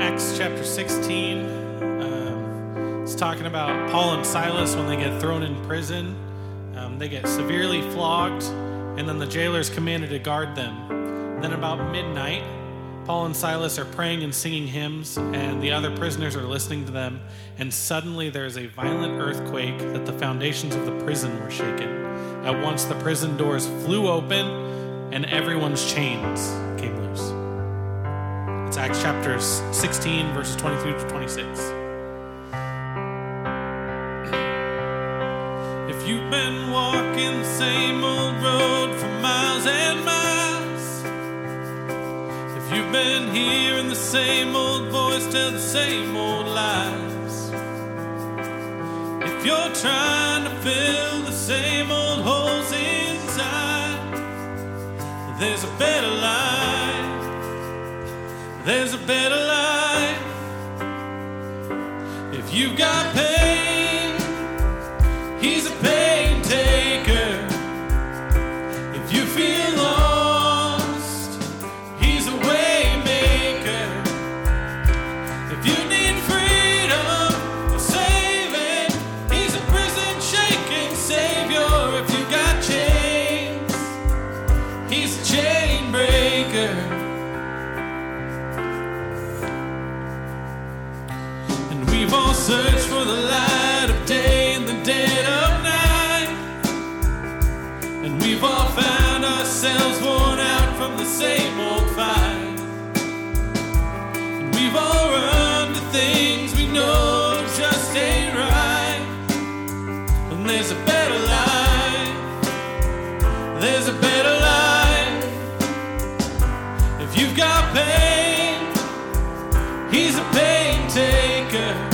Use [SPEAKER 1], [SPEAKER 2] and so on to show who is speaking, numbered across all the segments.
[SPEAKER 1] Acts chapter 16. Um, it's talking about Paul and Silas when they get thrown in prison. Um, they get severely flogged, and then the jailers commanded to guard them. Then, about midnight, Paul and Silas are praying and singing hymns, and the other prisoners are listening to them. And suddenly, there is a violent earthquake that the foundations of the prison were shaken. At once, the prison doors flew open, and everyone's chains came loose. Acts chapter 16, verses 23 to 26. If you've been walking the same old road for miles and miles, if you've been hearing the same old voice tell the same old lies, if you're trying to fill the same old holes inside, there's a better life. There's a better life. If you've got pain, he's a pain taker. If you feel searched for the light of day in the dead of night. And we've all found ourselves worn out from the same old fight. And we've all run to things we know just ain't right. And there's a better life. There's a better life. If you've got pain, he's a pain taker.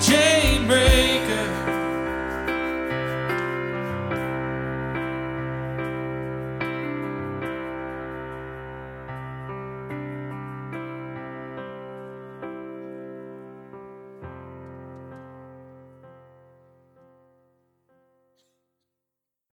[SPEAKER 1] change.